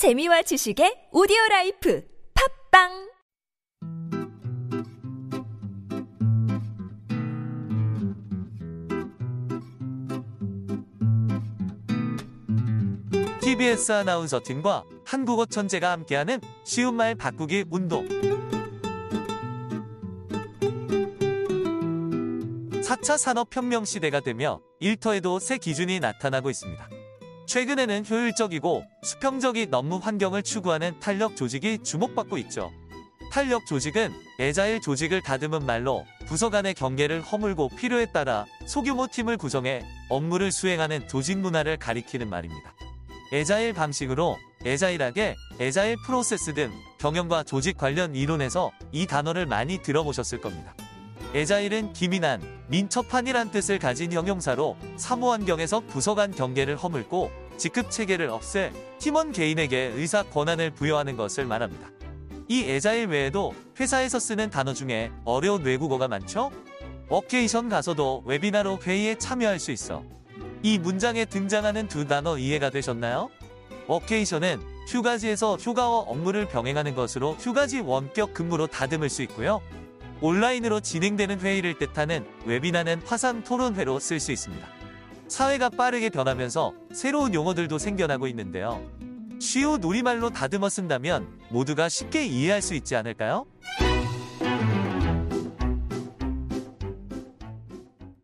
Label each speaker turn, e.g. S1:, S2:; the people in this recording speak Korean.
S1: 재미와 지식의 오디오 life 팟빵
S2: TBS 아나운서 팀과 한국어 천재가 함께하는 쉬운 말 바꾸기 운동. 4차 산업혁명 시대가 되며 일터에도 새 기준이 나타나고 있습니다. 최근에는 효율적이고 수평적인 업무 환경을 추구하는 탄력 조직이 주목받고 있죠. 탄력 조직은 애자일 조직을 다듬은 말로 부서 간의 경계를 허물고 필요에 따라 소규모 팀을 구성해 업무를 수행하는 조직 문화를 가리키는 말입니다. 에자일 방식으로 에자일하게, 에자일 프로세스 등 경영과 조직 관련 이론에서 이 단어를 많이 들어보셨을 겁니다. 에자일은 기민한, 민첩한이란 뜻을 가진 형용사로 사무 환경에서 부서 간 경계를 허물고 직급 체계를 없애 팀원 개인에게 의사 권한을 부여하는 것을 말합니다. 이 agile 외에도 회사에서 쓰는 단어 중에 어려운 외국어가 많죠? 워케이션 가서도 webinar로 회의에 참여할 수 있어. 이 문장에 등장하는 두 단어 이해가 되셨나요? workation은 휴가지에서 휴가와 업무를 병행하는 것으로 휴가지 원격 근무로 다듬을 수 있고요. 온라인으로 진행되는 회의를 뜻하는 웨비나는 화상 토론회로 쓸 수 있습니다. 사회가 빠르게 변하면서 새로운 용어들도 생겨나고 있는데요. 쉬운 우리말로 다듬어 쓴다면 모두가 쉽게 이해할 수 있지 않을까요?